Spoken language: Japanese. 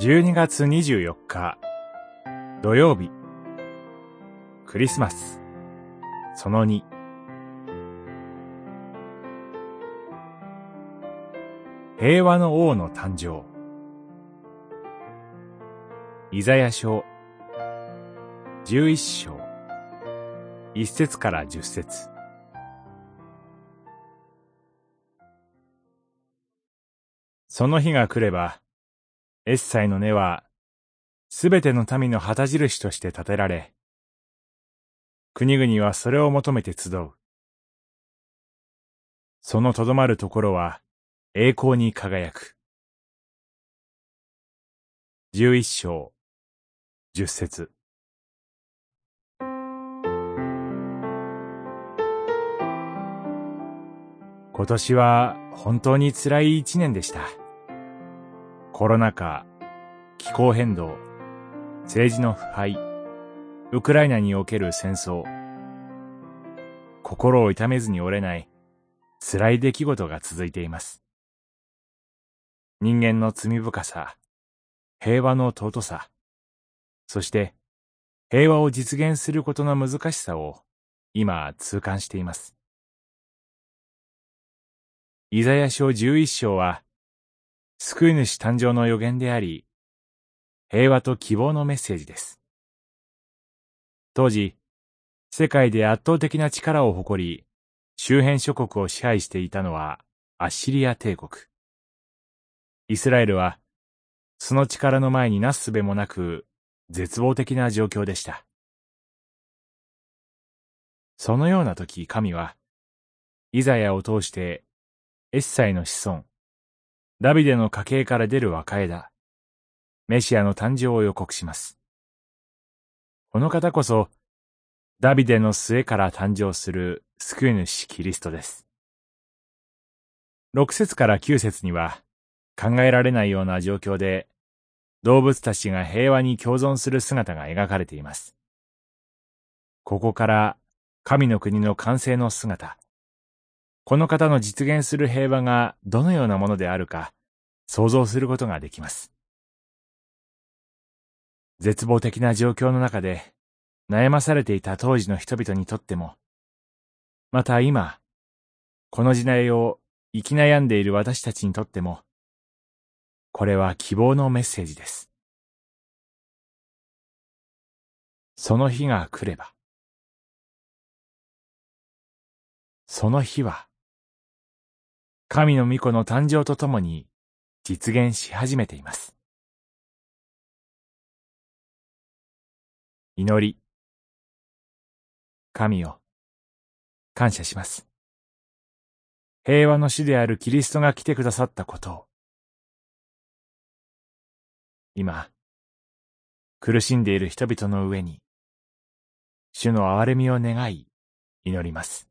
12月24日。土曜日。クリスマス。その2平和の王の誕生。イザヤ書。11章。1節から10節。その日が来ればエッサイの根は、すべての民の旗印として立てられ、国々はそれを求めて集う。そのとどまるところは栄光に輝く。十一章、十節。今年は本当に辛い一年でした。コロナ禍、気候変動、政治の腐敗、ウクライナにおける戦争、心を痛めずに折れない辛い出来事が続いています。人間の罪深さ、平和の尊さ、そして平和を実現することの難しさを今痛感しています。イザヤ書11章は救い主誕生の予言であり、平和と希望のメッセージです。当時、世界で圧倒的な力を誇り、周辺諸国を支配していたのはアッシリア帝国。イスラエルは、その力の前になすすべもなく、絶望的な状況でした。そのような時、神は、イザヤを通して、エッサイの子孫、ダビデの家系から出る若枝、メシアの誕生を予告します。この方こそ、ダビデの末から誕生する救い主キリストです。六節から九節には、考えられないような状況で、動物たちが平和に共存する姿が描かれています。ここから神の国の完成の姿、この方の実現する平和がどのようなものであるか想像することができます。絶望的な状況の中で悩まされていた当時の人々にとっても、また今、この時代を生き悩んでいる私たちにとっても、これは希望のメッセージです。その日が来れば、その日は、神の御子の誕生とともに実現し始めています。祈り。神を感謝します。平和の主であるキリストが来てくださったことを。今、苦しんでいる人々の上に、主の憐れみを願い、祈ります。